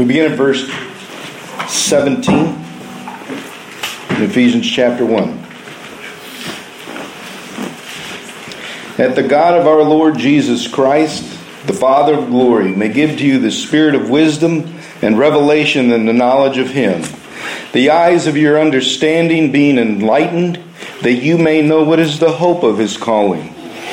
We begin at verse 17 in Ephesians chapter 1. That the God of our Lord Jesus Christ, the Father of glory, may give to you the spirit of wisdom and revelation and the knowledge of Him, the eyes of your understanding being enlightened, that you may know what is the hope of His calling,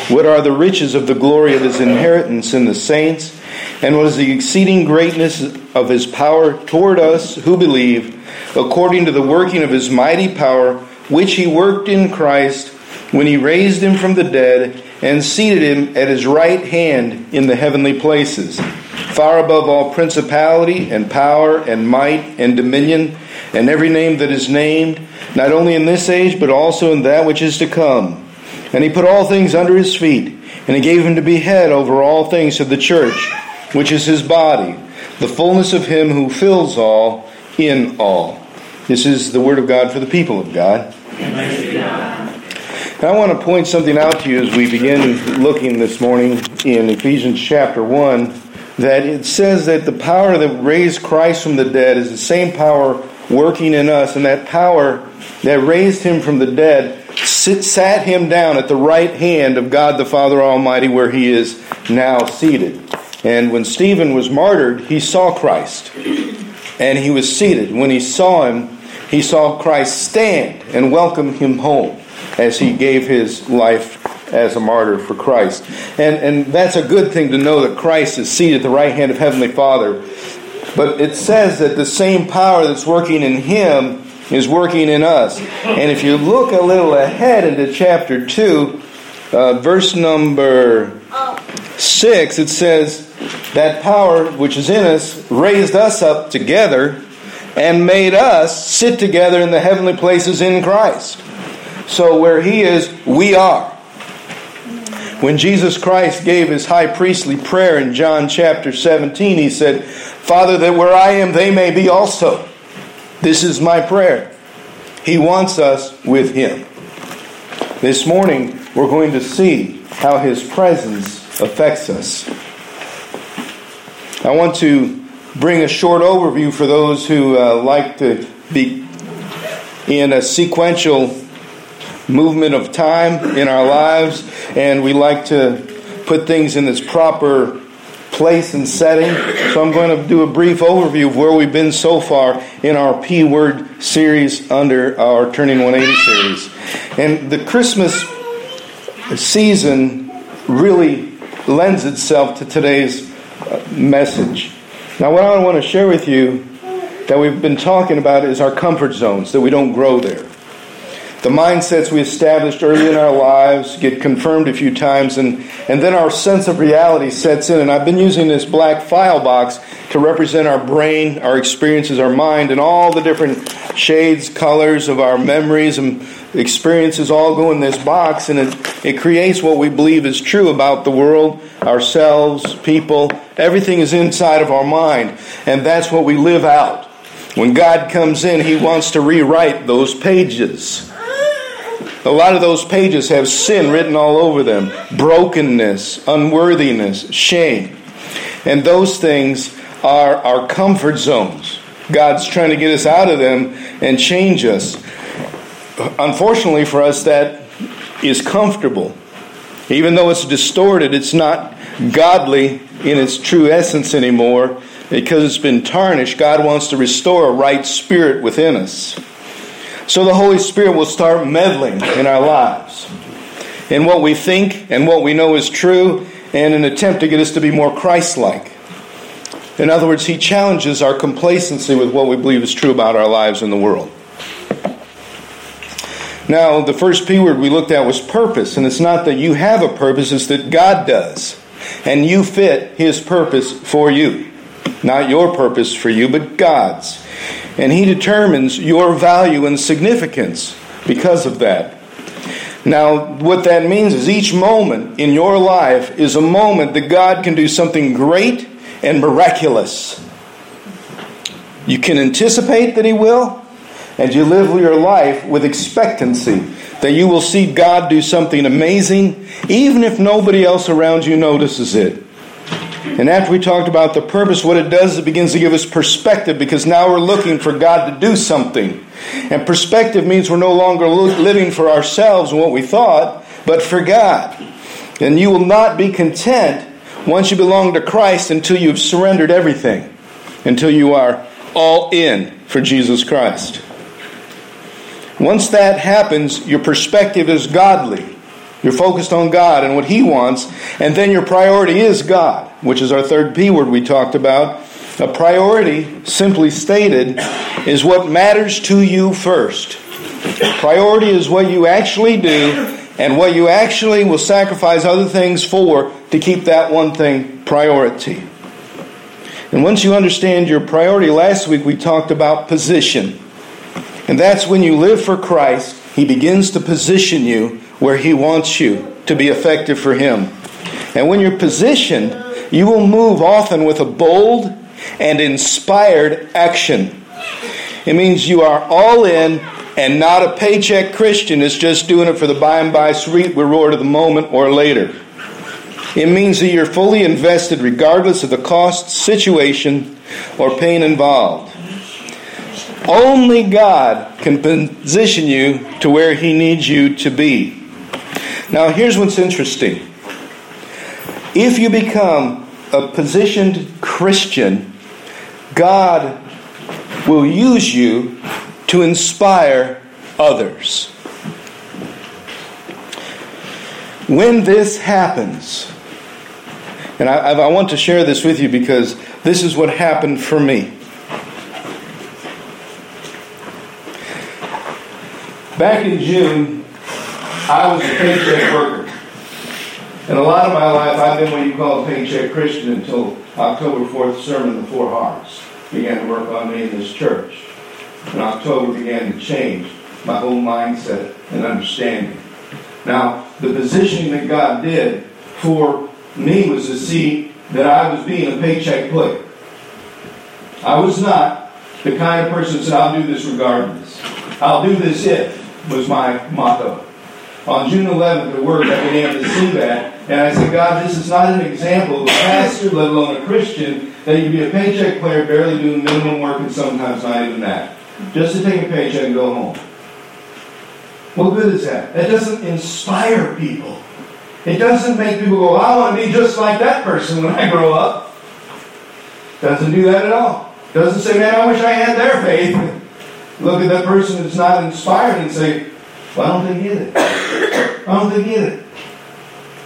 what are the riches of the glory of His inheritance in the saints and what is the exceeding greatness of his power toward us who believe, according to the working of his mighty power, which he worked in Christ when he raised him from the dead and seated him at his right hand in the heavenly places, far above all principality and power and might and dominion and every name that is named, not only in this age, but also in that which is to come. And he put all things under his feet, and he gave him to be head over all things to the church which is his body, the fullness of him who fills all in all. This is the word of God for the people of God. I want to point something out to you as we begin looking this morning in Ephesians chapter 1 that it says that the power that raised Christ from the dead is the same power working in us, and that power that raised him from the dead sit, sat him down at the right hand of God the Father Almighty, where he is now seated. And when Stephen was martyred, he saw Christ and he was seated. When he saw him, he saw Christ stand and welcome him home as he gave his life as a martyr for Christ. And, and that's a good thing to know that Christ is seated at the right hand of Heavenly Father. But it says that the same power that's working in him is working in us. And if you look a little ahead into chapter 2, uh, verse number 6, it says, that power which is in us raised us up together and made us sit together in the heavenly places in Christ. So where He is, we are. When Jesus Christ gave His high priestly prayer in John chapter 17, He said, Father, that where I am, they may be also. This is my prayer. He wants us with Him. This morning, we're going to see how His presence affects us. I want to bring a short overview for those who uh, like to be in a sequential movement of time in our lives, and we like to put things in its proper place and setting. So I'm going to do a brief overview of where we've been so far in our P Word series under our Turning 180 series. And the Christmas season really lends itself to today's uh, message. Now, what I want to share with you that we've been talking about is our comfort zones, that we don't grow there. The mindsets we established early in our lives get confirmed a few times, and, and then our sense of reality sets in. And I've been using this black file box to represent our brain, our experiences, our mind, and all the different shades, colors of our memories and experiences all go in this box, and it, it creates what we believe is true about the world, ourselves, people. Everything is inside of our mind, and that's what we live out. When God comes in, He wants to rewrite those pages. A lot of those pages have sin written all over them brokenness, unworthiness, shame. And those things are our comfort zones. God's trying to get us out of them and change us. Unfortunately for us, that is comfortable. Even though it's distorted, it's not godly in its true essence anymore because it's been tarnished. God wants to restore a right spirit within us. So the Holy Spirit will start meddling in our lives, in what we think and what we know is true, in an attempt to get us to be more Christ like. In other words, He challenges our complacency with what we believe is true about our lives in the world. Now, the first P word we looked at was purpose, and it's not that you have a purpose, it's that God does. And you fit His purpose for you. Not your purpose for you, but God's. And He determines your value and significance because of that. Now, what that means is each moment in your life is a moment that God can do something great and miraculous. You can anticipate that He will, and you live your life with expectancy that you will see God do something amazing, even if nobody else around you notices it. And after we talked about the purpose, what it does, it begins to give us perspective because now we're looking for God to do something. And perspective means we're no longer living for ourselves and what we thought, but for God. And you will not be content once you belong to Christ until you've surrendered everything, until you are all in for Jesus Christ. Once that happens, your perspective is godly. You're focused on God and what He wants, and then your priority is God, which is our third P word we talked about. A priority, simply stated, is what matters to you first. Priority is what you actually do and what you actually will sacrifice other things for to keep that one thing priority. And once you understand your priority, last week we talked about position. And that's when you live for Christ, He begins to position you where He wants you to be effective for Him. And when you're positioned, you will move often with a bold and inspired action. It means you are all in and not a paycheck Christian is just doing it for the by and by sweet reward of the moment or later. It means that you're fully invested regardless of the cost, situation, or pain involved. Only God can position you to where He needs you to be. Now, here's what's interesting. If you become a positioned Christian, God will use you to inspire others. When this happens, and I, I, want to share this with you because this is what happened for me. Back in June, I was a paycheck worker. And a lot of my life, I've been what you call a paycheck Christian until October 4th sermon, The Four Hearts, began to work on me in this church. And October began to change my whole mindset and understanding. Now, the positioning that God did for me was to see that I was being a paycheck player. I was not the kind of person that said, I'll do this regardless. I'll do this if, was my motto. On June 11th at work, I began to see that, and I said, God, this is not an example of a pastor, let alone a Christian, that you be a paycheck player, barely doing minimum work, and sometimes not even that. Just to take a paycheck and go home. What good is that? That doesn't inspire people. It doesn't make people go, I want to be just like that person when I grow up. Doesn't do that at all. Doesn't say, man, I wish I had their faith. Look at that person that's not inspired and say, why don't they get it? Why don't they get it?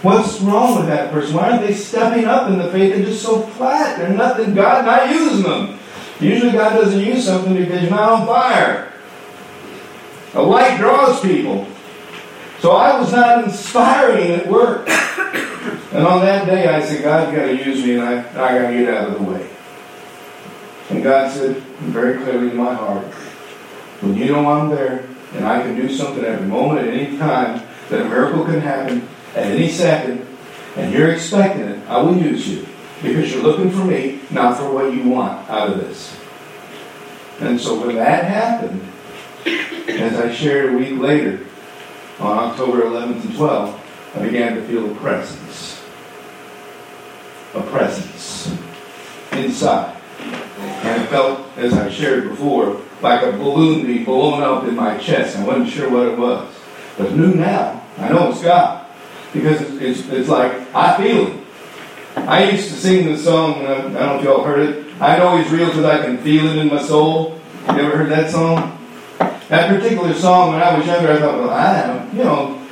What's wrong with that person? Why aren't they stepping up in the faith? They're just so flat. They're nothing. God not using them. Usually God doesn't use something because you're not on fire. A light draws people. So I was not inspiring at work. And on that day, I said, God's got to use me, and I, I got to get out of the way. And God said very clearly in my heart, when you know I'm there, and I can do something every moment, at any time, that a miracle can happen at any second, and you're expecting it, I will use you. Because you're looking for me, not for what you want out of this. And so when that happened, as I shared a week later, on October 11th and 12th, I began to feel a presence. A presence inside. And it felt, as I shared before, like a balloon being blown up in my chest. I wasn't sure what it was. But knew now, I know it's God. Because it's, it's, it's like, I feel it. I used to sing the song, I don't know if y'all heard it. I know He's real because I can feel it in my soul. You ever heard that song? That particular song, when I was younger, I thought, well, I don't, you know,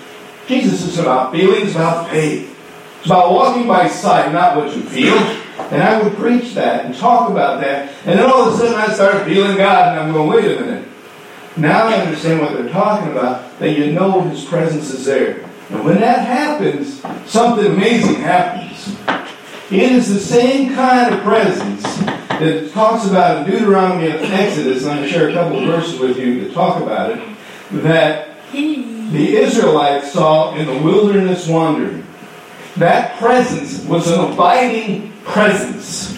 Jesus is about feelings, about faith. It's about walking by sight, not what you feel. And I would preach that and talk about that. And then all of a sudden I start feeling God, and I'm going, wait a minute. Now I understand what they're talking about, that you know His presence is there. And when that happens, something amazing happens. It is the same kind of presence that talks about in Deuteronomy and Exodus, and I'm going to share a couple of verses with you to talk about it, that the Israelites saw in the wilderness wandering. That presence was an abiding presence.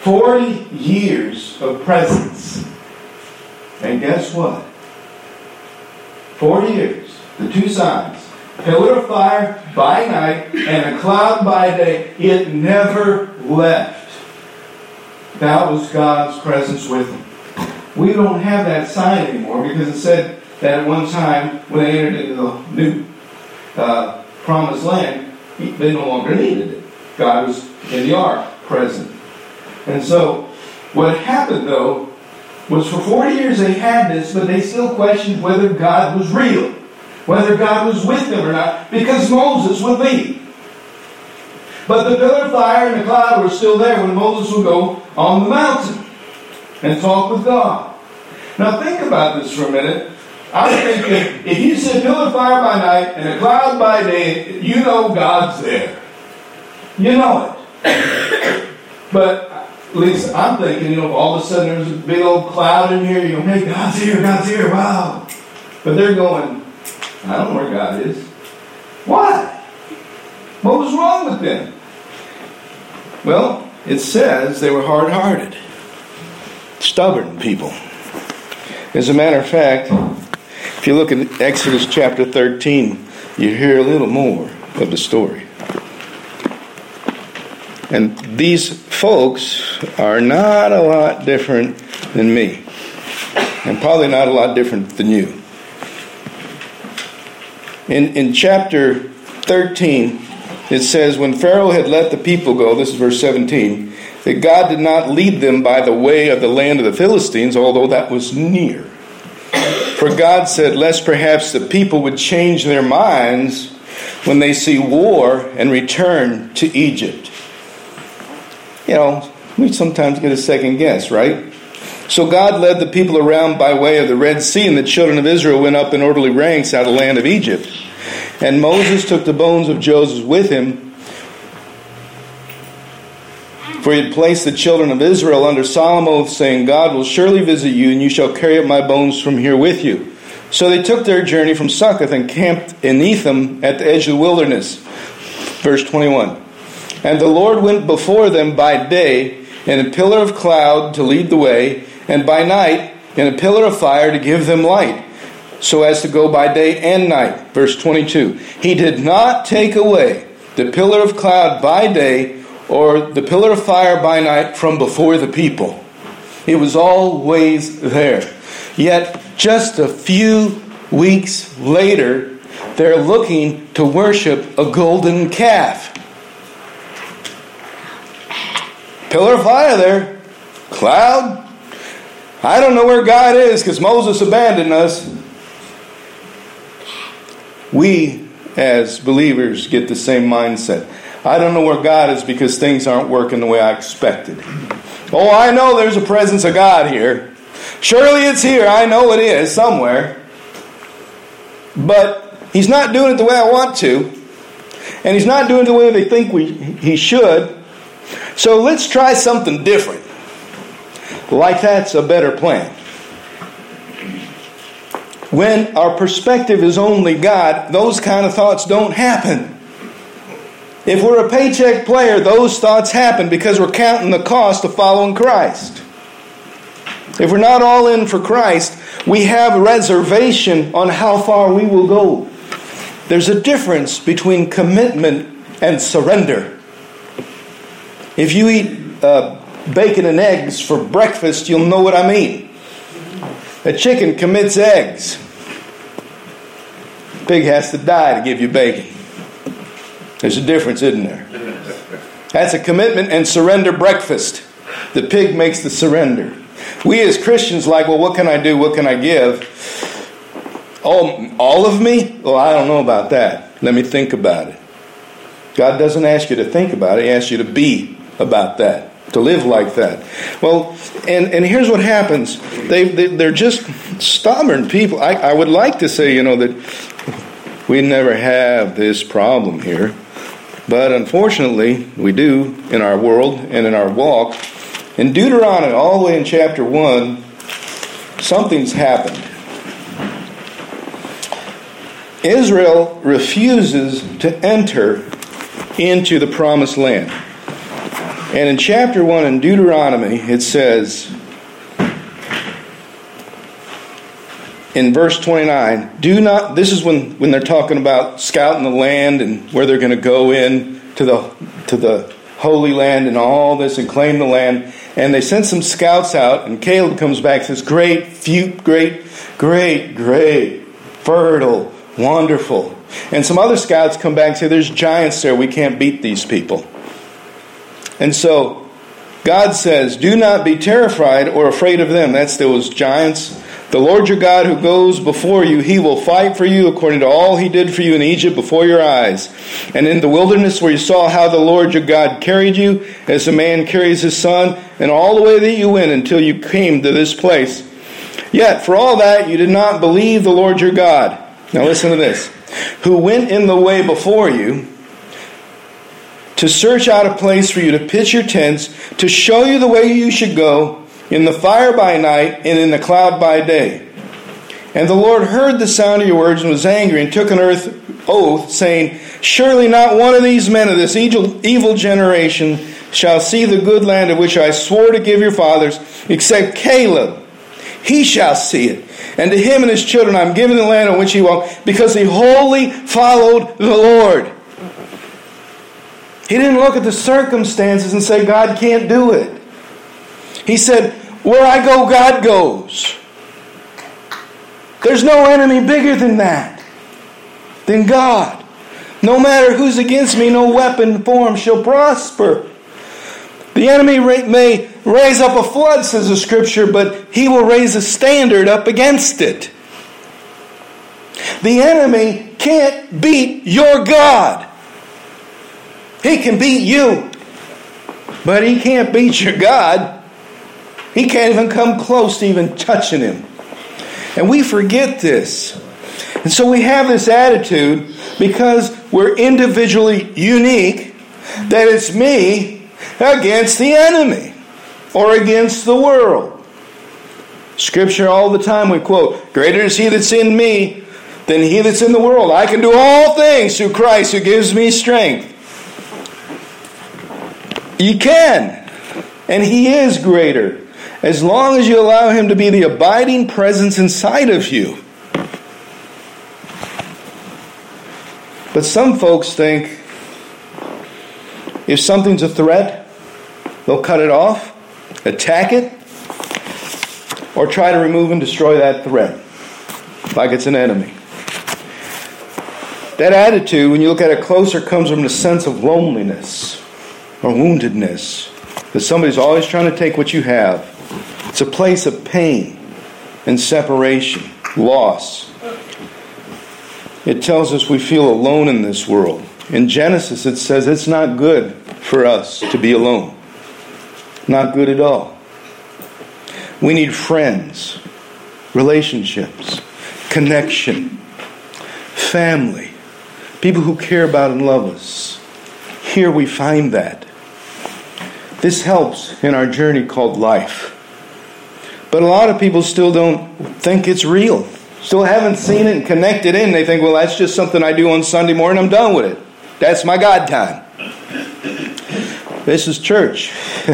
40 years of presence. And guess what? 40 years, the two signs, pillar of fire by night and a cloud by day. It never left. That was God's presence with them. We don't have that sign anymore because it said that at one time when they entered into the new uh, promised land, they no longer needed it. God was in the ark present. And so, what happened though was for 40 years they had this, but they still questioned whether God was real, whether God was with them or not, because Moses would leave. But the pillar of fire and the cloud were still there when Moses would go on the mountain and talk with God. Now think about this for a minute. I'm thinking, if you said pillar of fire by night and a cloud by day, you know God's there. You know it. but at least I'm thinking, you know, all of a sudden there's a big old cloud in here, you go, hey, God's here, God's here, wow. But they're going, I don't know where God is. Why? What was wrong with them? Well, it says they were hard hearted, stubborn people. As a matter of fact, if you look at Exodus chapter 13, you hear a little more of the story. And these folks are not a lot different than me, and probably not a lot different than you. In, in chapter 13, it says, When Pharaoh had let the people go, this is verse 17, that God did not lead them by the way of the land of the Philistines, although that was near. For God said, Lest perhaps the people would change their minds when they see war and return to Egypt. You know, we sometimes get a second guess, right? So God led the people around by way of the Red Sea, and the children of Israel went up in orderly ranks out of the land of Egypt. And Moses took the bones of Joseph with him, for he had placed the children of Israel under solemn oath, saying, God will surely visit you, and you shall carry up my bones from here with you. So they took their journey from Succoth and camped in Etham at the edge of the wilderness. Verse 21. And the Lord went before them by day in a pillar of cloud to lead the way, and by night in a pillar of fire to give them light so as to go by day and night. Verse 22. He did not take away the pillar of cloud by day or the pillar of fire by night from before the people. It was always there. Yet, just a few weeks later, they're looking to worship a golden calf. Pillar of fire there, cloud. I don't know where God is because Moses abandoned us we as believers get the same mindset. I don't know where God is because things aren't working the way I expected. Oh, I know there's a presence of God here. Surely it's here. I know it is somewhere. But He's not doing it the way I want to. And He's not doing it the way they think we, He should. So let's try something different. Like that's a better plan. When our perspective is only God, those kind of thoughts don't happen. If we're a paycheck player, those thoughts happen because we're counting the cost of following Christ. If we're not all in for Christ, we have reservation on how far we will go. There's a difference between commitment and surrender. If you eat uh, bacon and eggs for breakfast, you'll know what I mean. A chicken commits eggs. Pig has to die to give you bacon. There's a difference, isn't there? That's a commitment and surrender breakfast. The pig makes the surrender. We as Christians, like, well, what can I do? What can I give? All, all of me? Well, I don't know about that. Let me think about it. God doesn't ask you to think about it, He asks you to be about that to live like that. Well, and, and here's what happens they, they, are just stubborn people. I, I would like to say, you know, that we never have this problem here. But unfortunately, we do in our world and in our walk. In Deuteronomy, all the way in chapter 1, something's happened. Israel refuses to enter into the promised land. And in chapter 1 in Deuteronomy, it says, in verse 29, do not, this is when, when they're talking about scouting the land and where they're going to go in to the, to the Holy Land and all this and claim the land. And they send some scouts out, and Caleb comes back and says, Great, few, great, great, great, fertile, wonderful. And some other scouts come back and say, There's giants there. We can't beat these people. And so God says, Do not be terrified or afraid of them. That's those giants. The Lord your God who goes before you, he will fight for you according to all he did for you in Egypt before your eyes. And in the wilderness where you saw how the Lord your God carried you, as a man carries his son, and all the way that you went until you came to this place. Yet, for all that, you did not believe the Lord your God. Now listen to this. Who went in the way before you, to search out a place for you to pitch your tents, to show you the way you should go, in the fire by night and in the cloud by day. And the Lord heard the sound of your words and was angry and took an earth oath, saying, Surely not one of these men of this evil generation shall see the good land of which I swore to give your fathers, except Caleb. He shall see it. And to him and his children I'm giving the land on which he walked, because he wholly followed the Lord. He didn't look at the circumstances and say, God can't do it. He said, where I go, God goes. There's no enemy bigger than that, than God. No matter who's against me, no weapon formed shall prosper. The enemy may raise up a flood, says the scripture, but he will raise a standard up against it. The enemy can't beat your God. He can beat you, but he can't beat your God. He can't even come close to even touching him. And we forget this. And so we have this attitude because we're individually unique that it's me against the enemy or against the world. Scripture all the time we quote, Greater is he that's in me than he that's in the world. I can do all things through Christ who gives me strength. You can. And he is greater as long as you allow Him to be the abiding presence inside of you. But some folks think if something's a threat, they'll cut it off, attack it, or try to remove and destroy that threat like it's an enemy. That attitude, when you look at it closer, comes from the sense of loneliness or woundedness. That somebody's always trying to take what you have it's a place of pain and separation, loss. It tells us we feel alone in this world. In Genesis, it says it's not good for us to be alone. Not good at all. We need friends, relationships, connection, family, people who care about and love us. Here we find that. This helps in our journey called life. But a lot of people still don't think it's real. Still haven't seen it and connected in. They think, well, that's just something I do on Sunday morning. I'm done with it. That's my God time. This is church.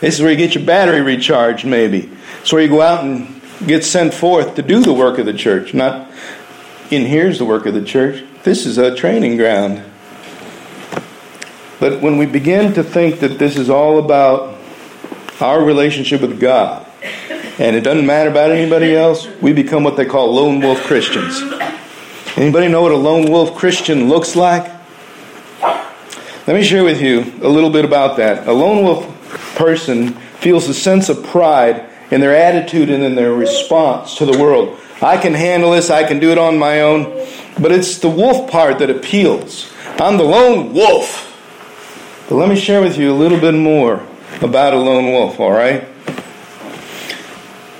this is where you get your battery recharged, maybe. It's where you go out and get sent forth to do the work of the church. Not in here's the work of the church. This is a training ground. But when we begin to think that this is all about our relationship with God, and it doesn't matter about anybody else, we become what they call lone wolf Christians. Anybody know what a lone wolf Christian looks like? Let me share with you a little bit about that. A lone wolf person feels a sense of pride in their attitude and in their response to the world. I can handle this, I can do it on my own, but it's the wolf part that appeals. I'm the lone wolf. But let me share with you a little bit more about a lone wolf, all right?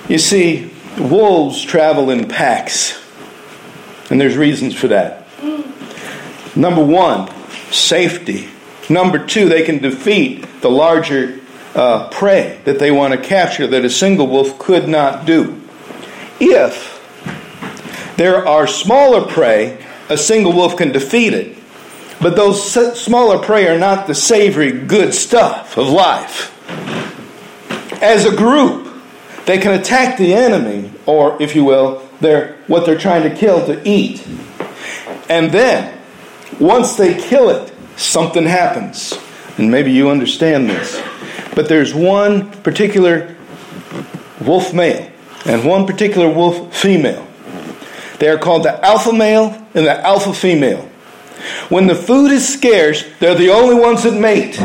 You see, wolves travel in packs, and there's reasons for that. Number one, safety. Number two, they can defeat the larger uh, prey that they want to capture that a single wolf could not do. If there are smaller prey, a single wolf can defeat it. But those smaller prey are not the savory, good stuff of life. As a group, they can attack the enemy, or, if you will, their, what they're trying to kill to eat. And then, once they kill it, something happens. And maybe you understand this. But there's one particular wolf male and one particular wolf female. They are called the alpha male and the alpha female. When the food is scarce, they're the only ones that mate.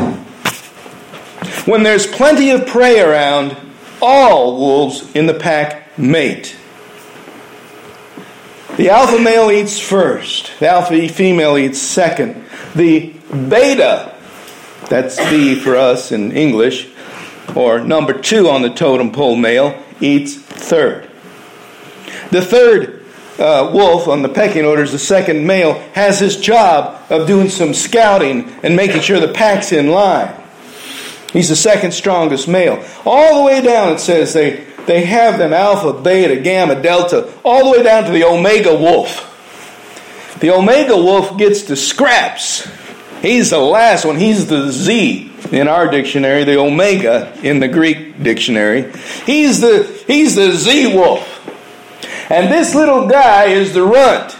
When there's plenty of prey around, all wolves in the pack mate. The alpha male eats first, the alpha female eats second. The beta, that's B for us in English, or number two on the totem pole male, eats third. The third uh, wolf on the pecking order is the second male, has his job of doing some scouting and making sure the pack's in line. He's the second strongest male. All the way down, it says they, they have them alpha, beta, gamma, delta, all the way down to the omega wolf. The omega wolf gets the scraps. He's the last one. He's the Z in our dictionary, the omega in the Greek dictionary. He's the, he's the Z wolf. And this little guy is the runt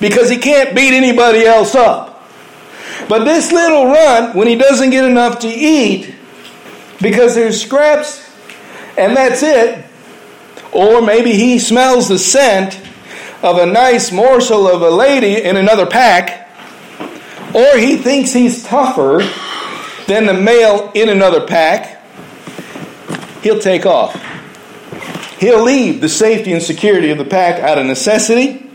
because he can't beat anybody else up. But this little runt, when he doesn't get enough to eat, because there's scraps and that's it, or maybe he smells the scent of a nice morsel of a lady in another pack, or he thinks he's tougher than the male in another pack, he'll take off. He'll leave the safety and security of the pack out of necessity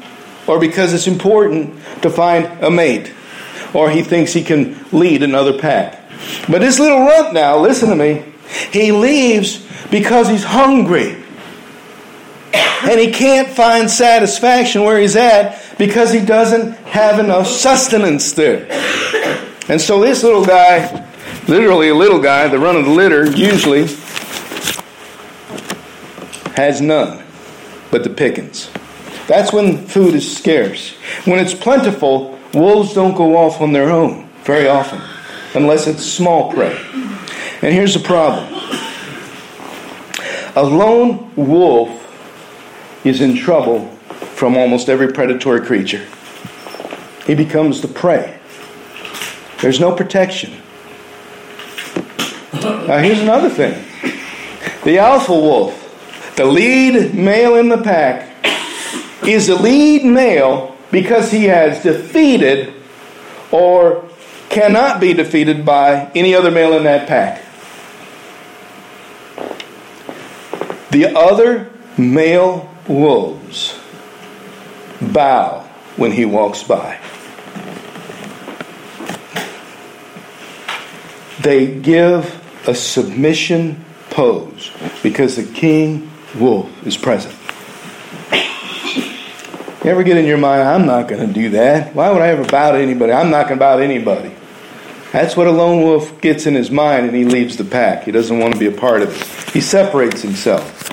or because it's important to find a mate or he thinks he can lead another pack. But this little runt now, listen to me, he leaves because he's hungry. And he can't find satisfaction where he's at because he doesn't have enough sustenance there. And so this little guy, literally a little guy, the run of the litter, usually has none but the pickings. That's when food is scarce. When it's plentiful, wolves don't go off on their own very often, unless it's small prey. And here's the problem a lone wolf is in trouble from almost every predatory creature. He becomes the prey. There's no protection. Now, here's another thing the alpha wolf the lead male in the pack is the lead male because he has defeated or cannot be defeated by any other male in that pack. The other male wolves bow when he walks by. They give a submission pose because the king wolf is present. You ever get in your mind, I'm not going to do that? Why would I ever bow to anybody? I'm not going to bow to anybody. That's what a lone wolf gets in his mind, and he leaves the pack. He doesn't want to be a part of it. He separates himself.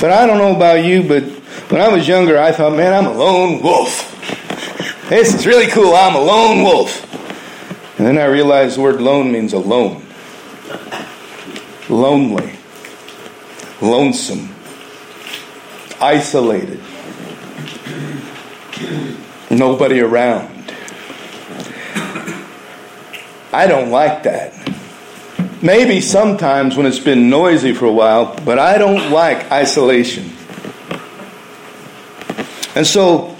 But I don't know about you, but when I was younger, I thought, man, I'm a lone wolf. This is really cool. I'm a lone wolf. And then I realized the word lone means alone, lonely lonesome, isolated, nobody around. I don't like that. Maybe sometimes when it's been noisy for a while, but I don't like isolation. And so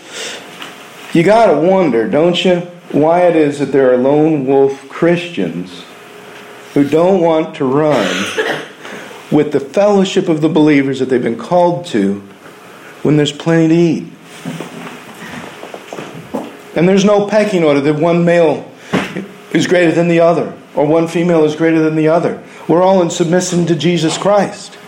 you got to wonder, don't you, why it is that there are lone wolf Christians who don't want to run with the fellowship of the believers that they've been called to when there's plenty to eat. And there's no pecking order that one male is greater than the other or one female is greater than the other. We're all in submission to Jesus Christ.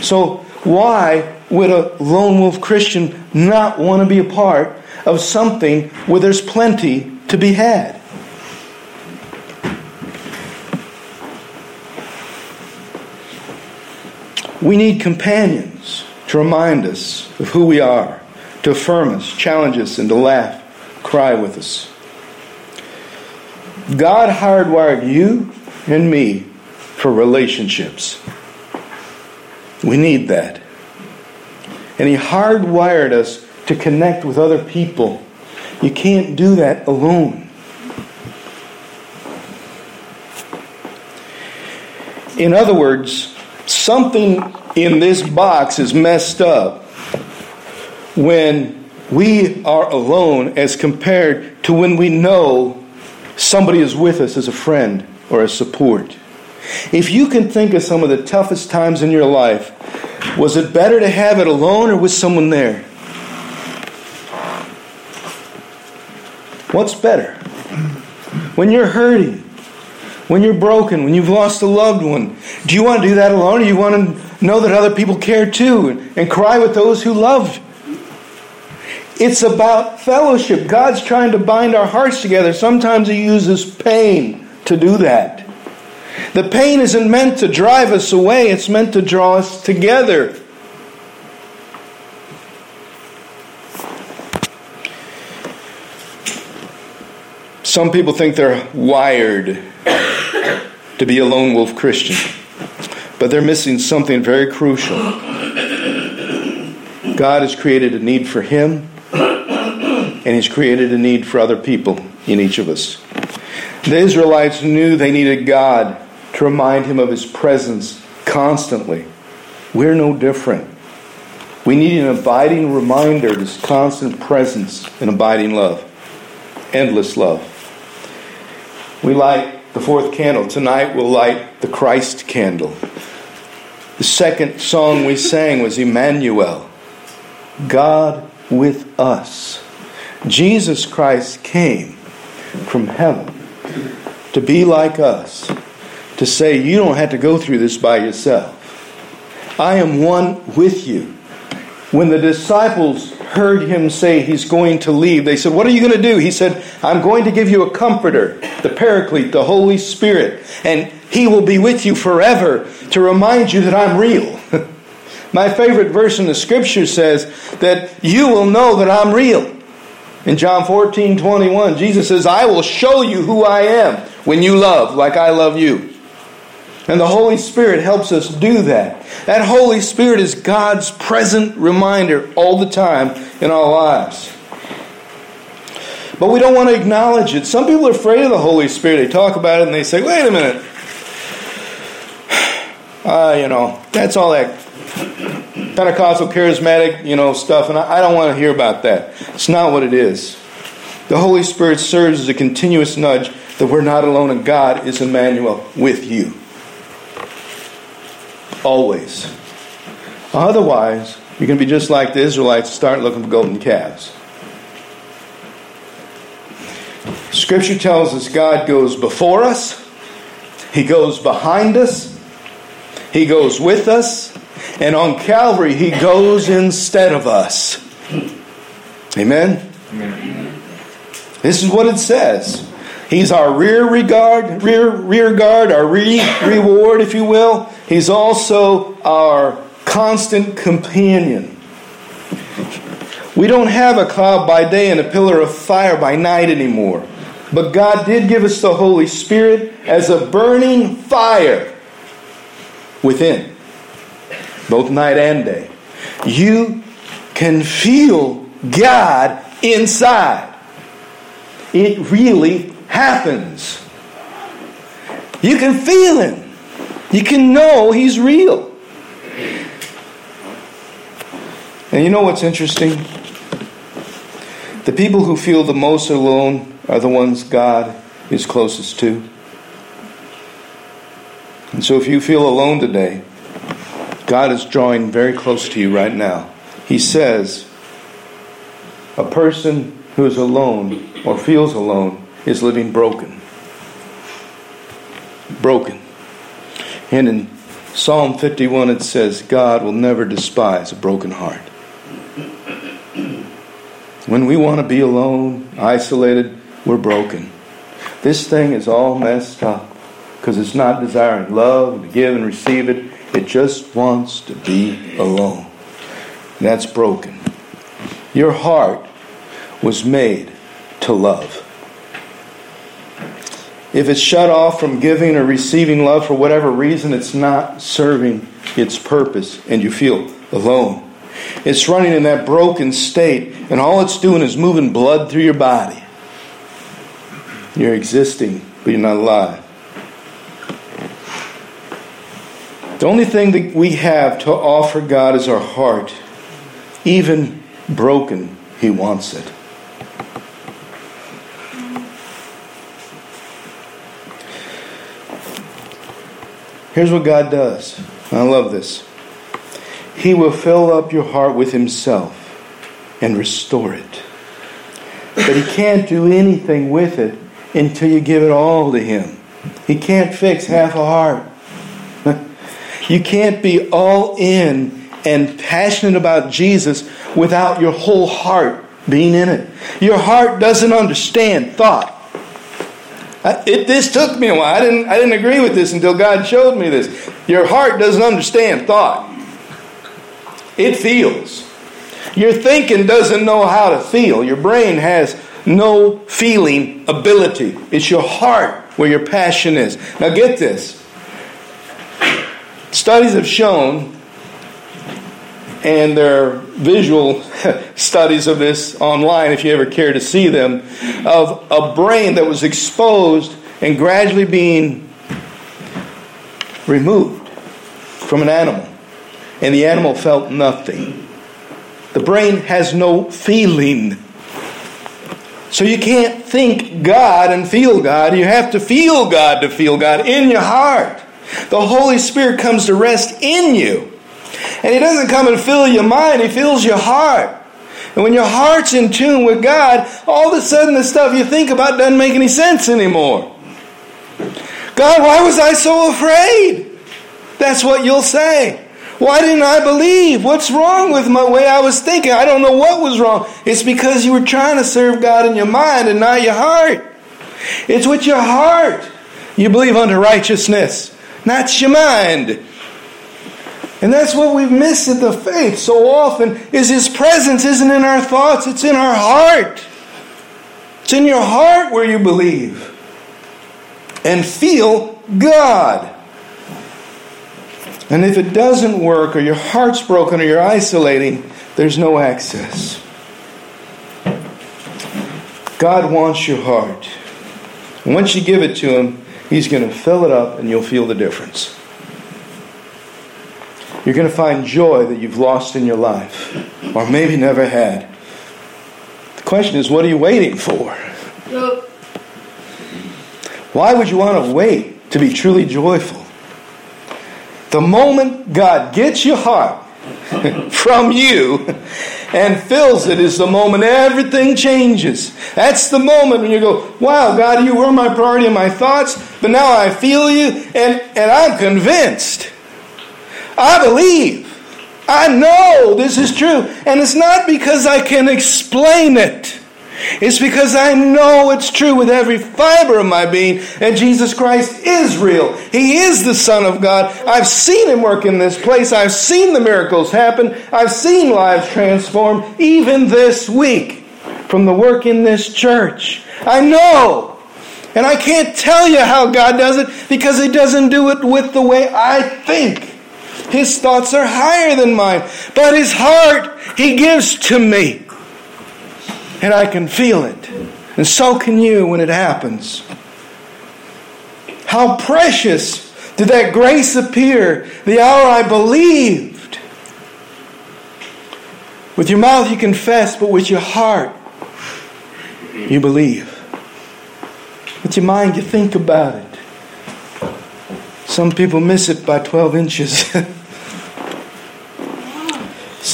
So, why would a lone wolf Christian not want to be a part of something where there's plenty to be had? We need companions to remind us of who we are, to affirm us, challenge us, and to laugh, cry with us. God hardwired you and me for relationships. We need that. and He hardwired us to connect with other people. You can't do that alone. In other words, something in this box is messed up when we are alone as compared to when we know somebody is with us as a friend or a support. If you can think of some of the toughest times in your life, was it better to have it alone or with someone there? What's better? When you're hurting, when you're broken, when you've lost a loved one, do you want to do that alone or do you want to know that other people care too and cry with those who love? It's about fellowship. God's trying to bind our hearts together. Sometimes He uses pain to do that. The pain isn't meant to drive us away, it's meant to draw us together. Some people think they're wired to be a lone wolf Christian, but they're missing something very crucial. God has created a need for Him, and He's created a need for other people in each of us. The Israelites knew they needed God to remind him of his presence constantly. We're no different. We need an abiding reminder of his constant presence and abiding love, endless love. We light the fourth candle. Tonight we'll light the Christ candle. The second song we sang was Emmanuel, God with us. Jesus Christ came from heaven to be like us to say, You don't have to go through this by yourself. I am one with you. When the disciples heard him say he's going to leave, they said, What are you going to do? He said, I'm going to give you a comforter, the Paraclete, the Holy Spirit, and he will be with you forever to remind you that I'm real. My favorite verse in the scripture says that you will know that I'm real. In John 14, 21, Jesus says, I will show you who I am when you love like I love you. And the Holy Spirit helps us do that. That Holy Spirit is God's present reminder all the time in our lives. But we don't want to acknowledge it. Some people are afraid of the Holy Spirit. They talk about it and they say, wait a minute. Uh, you know, that's all that Pentecostal charismatic, you know, stuff, and I, I don't want to hear about that. It's not what it is. The Holy Spirit serves as a continuous nudge that we're not alone and God is Emmanuel with you. Always. Otherwise, you're going to be just like the Israelites, start looking for golden calves. Scripture tells us God goes before us, He goes behind us, He goes with us, and on Calvary, He goes instead of us. Amen? Amen. This is what it says. He's our rear regard, rear rear guard, our re, reward, if you will. He's also our constant companion. We don't have a cloud by day and a pillar of fire by night anymore. But God did give us the Holy Spirit as a burning fire within, both night and day. You can feel God inside. It really happens. You can feel Him. You can know He's real. And you know what's interesting? The people who feel the most alone are the ones God is closest to. And so if you feel alone today, God is drawing very close to you right now. He says, a person who is alone or feels alone is living broken. Broken. And in Psalm 51 it says, God will never despise a broken heart. When we want to be alone, isolated, we're broken. This thing is all messed up because it's not desiring love to give and receive it. It just wants to be alone. That's broken. Your heart was made to love. If it's shut off from giving or receiving love for whatever reason, it's not serving its purpose and you feel alone. It's running in that broken state, and all it's doing is moving blood through your body. You're existing, but you're not alive. The only thing that we have to offer God is our heart. Even broken, He wants it. Here's what God does. I love this. He will fill up your heart with Himself and restore it. But He can't do anything with it until you give it all to Him. He can't fix half a heart. You can't be all in and passionate about Jesus without your whole heart being in it. Your heart doesn't understand thought. It, this took me a while. I didn't, I didn't agree with this until God showed me this. Your heart doesn't understand thought, it feels. Your thinking doesn't know how to feel. Your brain has no feeling ability. It's your heart where your passion is. Now, get this. Studies have shown, and there are visual studies of this online if you ever care to see them, of a brain that was exposed and gradually being removed from an animal. And the animal felt nothing. The brain has no feeling. So you can't think God and feel God. You have to feel God to feel God in your heart. The Holy Spirit comes to rest in you. And He doesn't come and fill your mind, He fills your heart. And when your heart's in tune with God, all of a sudden the stuff you think about doesn't make any sense anymore. God, why was I so afraid? That's what you'll say. Why didn't I believe? What's wrong with my way I was thinking? I don't know what was wrong. It's because you were trying to serve God in your mind and not your heart. It's with your heart. You believe unto righteousness. That's your mind. And that's what we've missed in the faith so often is his presence isn't in our thoughts, it's in our heart. It's in your heart where you believe and feel God. And if it doesn't work or your heart's broken or you're isolating, there's no access. God wants your heart. And once you give it to him, He's going to fill it up and you'll feel the difference. You're going to find joy that you've lost in your life or maybe never had. The question is, what are you waiting for? Why would you want to wait to be truly joyful? The moment God gets your heart from you and fills it is the moment everything changes. That's the moment when you go, wow, God, you were my priority in my thoughts, but now I feel you and, and I'm convinced. I believe. I know this is true. And it's not because I can explain it. It's because I know it's true with every fiber of my being and Jesus Christ is real. He is the Son of God. I've seen Him work in this place. I've seen the miracles happen. I've seen lives transformed even this week from the work in this church. I know. And I can't tell you how God does it because He doesn't do it with the way I think. His thoughts are higher than mine, but His heart He gives to me and I can feel it. And so can you when it happens. How precious did that grace appear the hour I believed. With your mouth you confess, but with your heart you believe. With your mind you think about it. Some people miss it by 12 inches.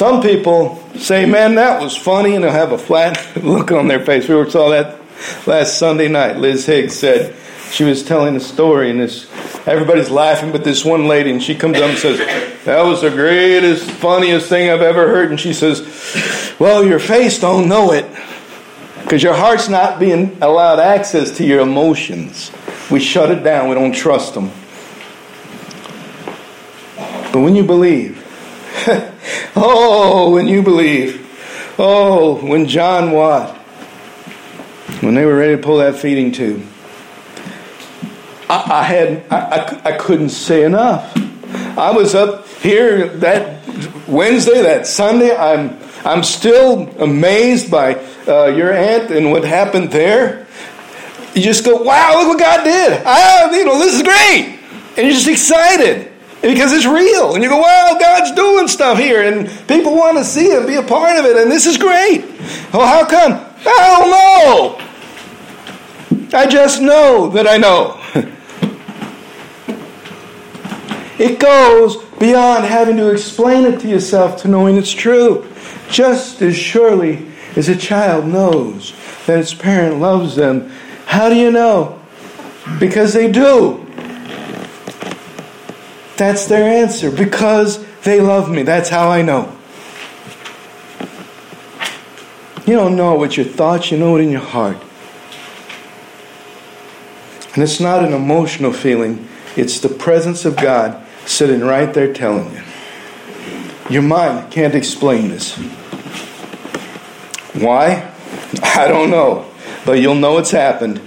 Some people say, man, that was funny, and they'll have a flat look on their face. We saw that last Sunday night. Liz Higgs said she was telling a story, and this everybody's laughing, but this one lady, and she comes up and says, that was the greatest, funniest thing I've ever heard. And she says, well, your face don't know it because your heart's not being allowed access to your emotions. We shut it down. We don't trust them. But when you believe, oh, when you believe. Oh, when John Watt, when they were ready to pull that feeding tube, I, I had I, I, I couldn't say enough. I was up here that Wednesday, that Sunday, I'm, I'm still amazed by uh, your aunt and what happened there. You just go, wow, look what God did. You know, this is great. And you're just excited because it's real. And you go, wow, God's doing stuff here. And people want to see it, be a part of it. And this is great. Well, how come? I don't know. I just know that I know. it goes beyond having to explain it to yourself to knowing it's true. Just as surely as a child knows that its parent loves them. How do you know? Because they do. That's their answer. Because they love me. That's how I know. You don't know with your thoughts, you know it in your heart. And it's not an emotional feeling, it's the presence of God sitting right there telling you. Your mind can't explain this. Why? I don't know. But you'll know it's happened.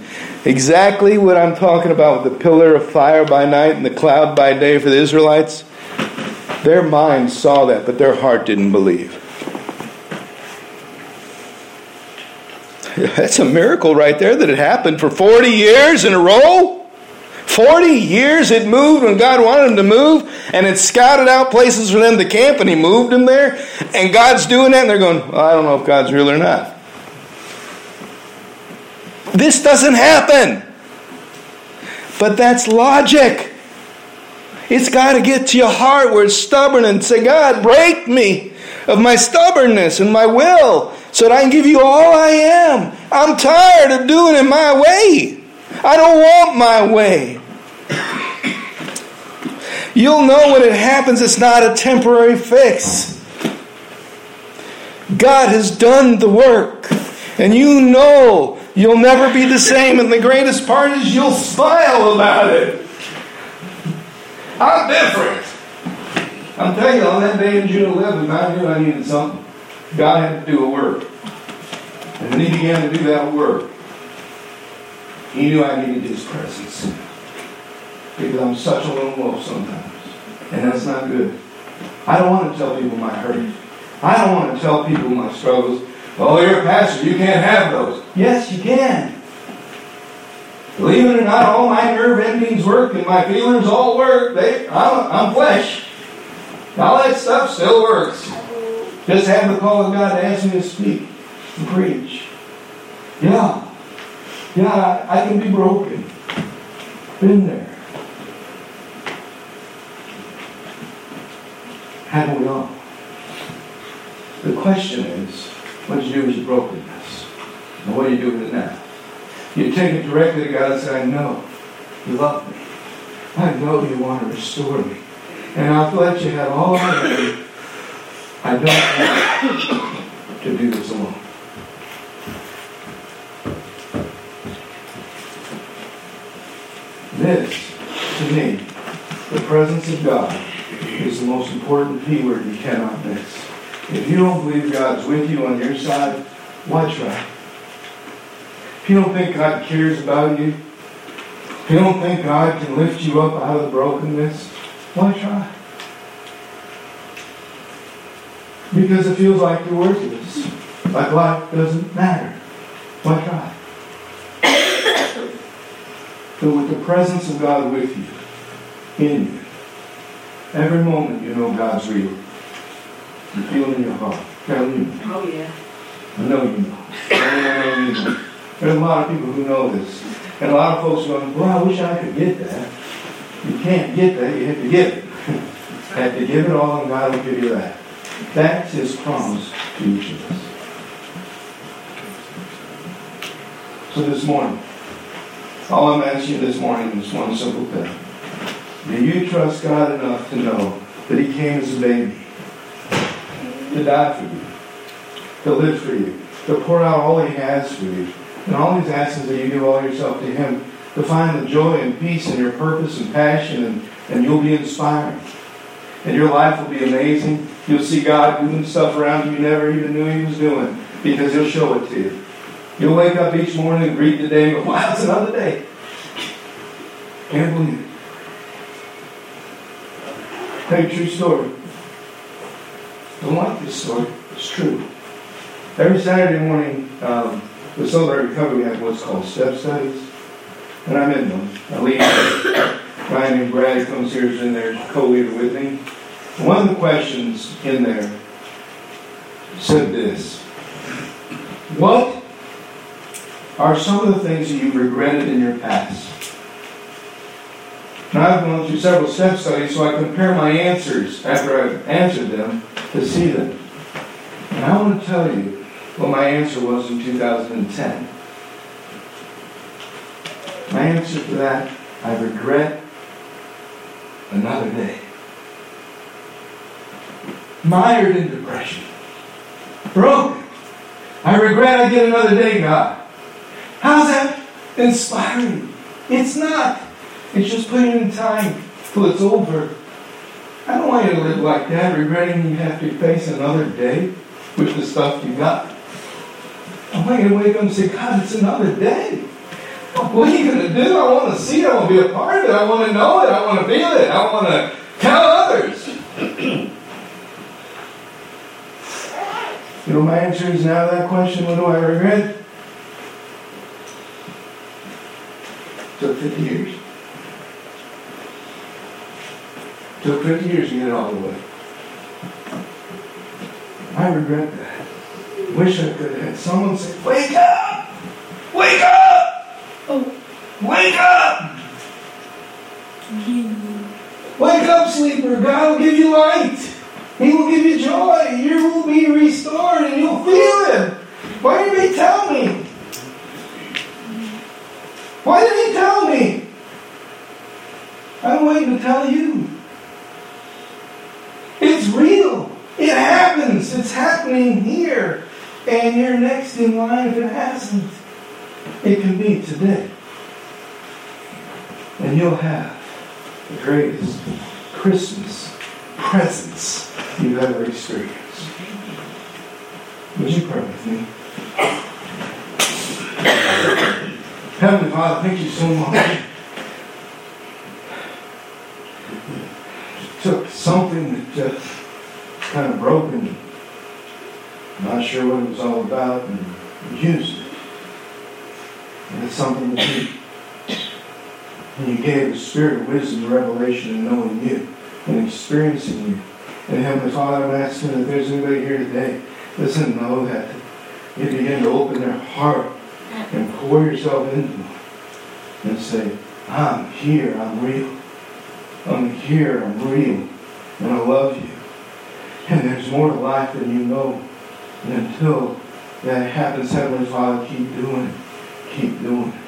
Exactly what I'm talking about with the pillar of fire by night and the cloud by day for the Israelites. Their mind saw that, but their heart didn't believe. That's a miracle right there that it happened for 40 years in a row. 40 years it moved when God wanted them to move, and it scouted out places for them to camp, and He moved them there. And God's doing that, and they're going, well, I don't know if God's real or not. This doesn't happen. But that's logic. It's got to get to your heart where it's stubborn and say, God, break me of my stubbornness and my will so that I can give you all I am. I'm tired of doing it my way. I don't want my way. You'll know when it happens, it's not a temporary fix. God has done the work, and you know you'll never be the same. And the greatest part is you'll smile about it. I'm different. I'm telling you, on that day in June 11, I knew I needed something. God had to do a work. And He began to do that work, He knew I needed His presence because I'm such a lone wolf sometimes. And that's not good. I don't want to tell people my hurt. I don't want to tell people my struggles. Oh, you're a pastor. You can't have those. Yes, you can. Believe it or not, all my nerve endings work and my feelings all work. They, I'm, I'm flesh. All that stuff still works. Just have the call of God to ask me to speak and preach. Yeah. Yeah, I can be broken. Been there. Haven't we all? The question is, what you do your brokenness? And what do you do with it now? You take it directly to God and say, I know you love me. I know you want to restore me. And I'll let you have all I need. I don't want to do this alone. This, to me, the presence of God is the most important P word you cannot miss. If you don't believe God's with you on your side, why try? If you don't think God cares about you, if you don't think God can lift you up out of the brokenness, why try? Because it feels like you're worthless, like life doesn't matter. Why try? but with the presence of God with you, in you, Every moment you know God's real. You feel it in your heart. Carol, you. Oh, yeah. I know you know. I know you know. There's a lot of people who know this. And a lot of folks going, well, I wish I could get that. You can't get that. You have to give it. have to give it all and God will give you that. That's His promise to each of us. So this morning, all I'm asking you this morning is one simple thing. Do you trust God enough to know that He came as a baby to die for you, to live for you, to pour out all He has for you? And all He's asking is that you give all yourself to Him to find the joy and peace and your purpose and passion, and, and you'll be inspired. And your life will be amazing. You'll see God doing stuff around you you never even knew He was doing because He'll show it to you. You'll wake up each morning and greet the day and go, wow, it's another day. Can't believe it. Tell true story. Don't like this story. It's true. Every Saturday morning, um, the Celebrate Recovery, have what's called step studies. And I'm in them. I lead a guy named Brad comes here is in there, co-leader with me. One of the questions in there said this. What are some of the things that you've regretted in your past? Now I've gone through several step studies, so I compare my answers after I've answered them to see them. And I want to tell you what my answer was in 2010. My answer to that, I regret another day. Mired in depression. Broken. I regret I get another day, God. How's that inspiring? It's not. It's just putting in time till it's over. I don't want you to live like that, regretting you have to face another day with the stuff you got. I want you to wake up and say, God, it's another day. What are you going to do? I want to see it. I want to be a part of it. I want to know it. I want to feel it. I want to tell others. you know, my answer is now that question, what do I regret? Took 50 years. Took 50 years to get it all the way. I regret that. Wish I could have had someone say, Wake up! Wake up! Oh. Wake up! Wake up, sleeper. God will give you light. He will give you joy. You will be restored and you'll feel it. Why didn't he tell me? Why didn't he tell me? I'm waiting to tell you. It's real. It happens. It's happening here. And you're next in line if it hasn't. It can be today. And you'll have the greatest Christmas presents you've ever experienced. Would you pray with me? Heavenly Father, thank you so much. Took something that just kind of broken, not sure what it was all about, and used it. And it's something that you, and you gave the spirit of wisdom revelation and knowing you and experiencing you. And Heavenly Father, I'm asking that there's anybody here today that doesn't know that you begin to open their heart and pour yourself into them and say, I'm here, I'm real. I'm here, I'm real, and I love you. And there's more to life than you know. And until that happens, Heavenly Father, keep doing it. Keep doing it.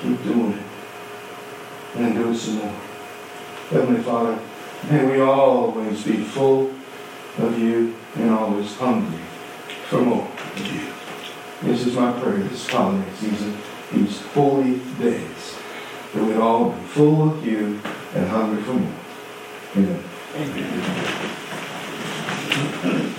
Keep doing it. And do it some more. Heavenly Father, may we always be full of you and always hungry for more of you. This is my prayer this holiday season, these holy days, that we'd all be full of you and hungry for more. Amen. Amen.